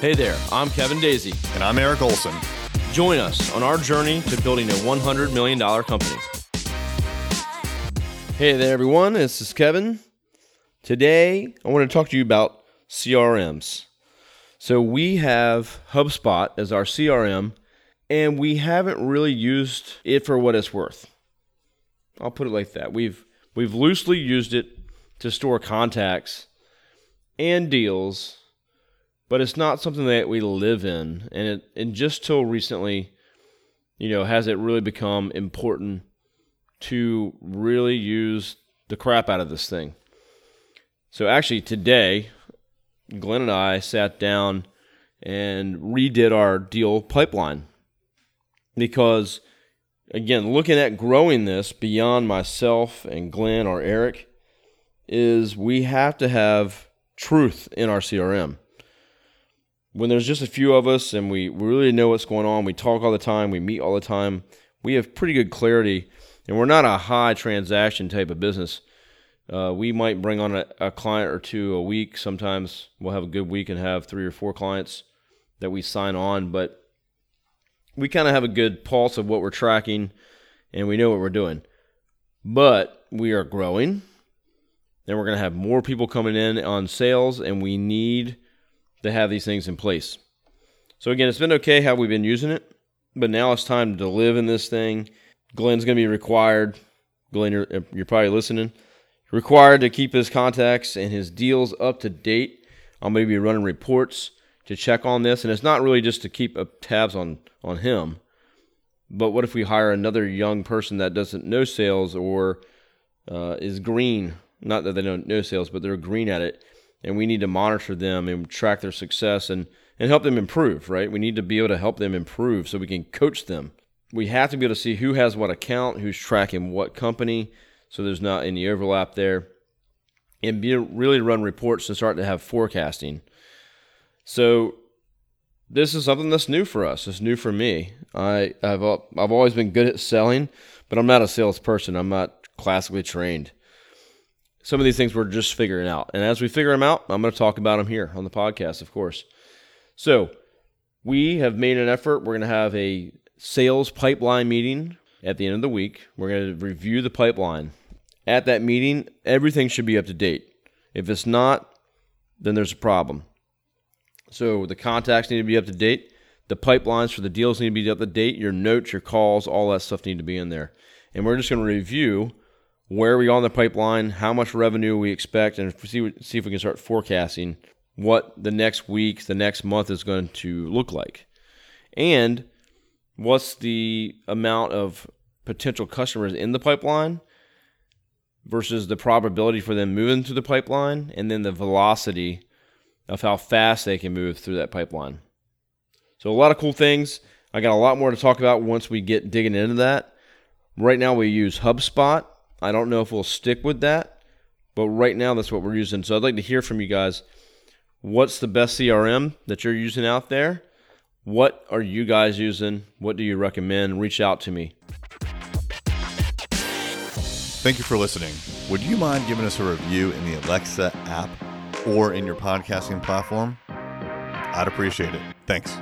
Hey there, I'm Kevin Daisy. And I'm Eric Olson. Join us on our journey to building a $100 million company. Hey there, everyone. This is Kevin. Today, I want to talk to you about CRMs. So, we have HubSpot as our CRM, and we haven't really used it for what it's worth. I'll put it like that. We've we've loosely used it to store contacts and deals but it's not something that we live in. And it, and just till recently, you know, has it really become important to really use the crap out of this thing. So actually today, Glenn and I sat down and redid our deal pipeline because again, looking at growing this beyond myself and Glenn or Eric is we have to have truth in our CRM when there's just a few of us and we, really know what's going on, we talk all the time, we meet all the time, we have pretty good clarity, and we're not a high transaction type of business. Uh, we might bring on a, a, client or two a week. Sometimes we'll have a good week and have three or four clients that we sign on, but we kind of have a good pulse of what we're tracking and we know what we're doing. But we are growing, and we're going to have more people coming in on sales, and we need to have these things in place. So again, it's been okay how we've been using it, but now it's time to live in this thing. Glenn's going to be required. Glenn, you're, you're probably listening. Required to keep his contacts and his deals up to date. I'm going to be running reports to check on this, and it's not really just to keep tabs on on him. But what if we hire another young person that doesn't know sales or uh, is green? Not that they don't know sales, but they're green at it and we need to monitor them and track their success and, and help them improve, right? We need to be able to help them improve so we can coach them. We have to be able to see who has what account, who's tracking what company, so there's not any overlap there, and be really run reports and start to have forecasting. So this is something that's new for us. It's new for me. I, I've I've always been good at selling, but I'm not a salesperson. I'm not classically trained some of these things we're just figuring out. And as we figure them out, I'm going to talk about them here on the podcast, of course. So, we have made an effort. We're going to have a sales pipeline meeting at the end of the week. We're going to review the pipeline. At that meeting, everything should be up to date. If it's not, then there's a problem. So, the contacts need to be up to date. The pipelines for the deals need to be up to date. Your notes, your calls, all that stuff need to be in there. And we're just going to review where are we on the pipeline, how much revenue we expect, and see see if we can start forecasting what the next week, the next month is going to look like, and what's the amount of potential customers in the pipeline versus the probability for them moving through the pipeline, and then the velocity of how fast they can move through that pipeline. So a lot of cool things. I got a lot more to talk about once we get digging into that. Right now we use HubSpot I don't know if we'll stick with that, but right now that's what we're using. So I'd like to hear from you guys. What's the best CRM that you're using out there? What are you guys using? What do you recommend? Reach out to me. Thank you for listening. Would you mind giving us a review in the Alexa app or in your podcasting platform? I'd appreciate it. Thanks.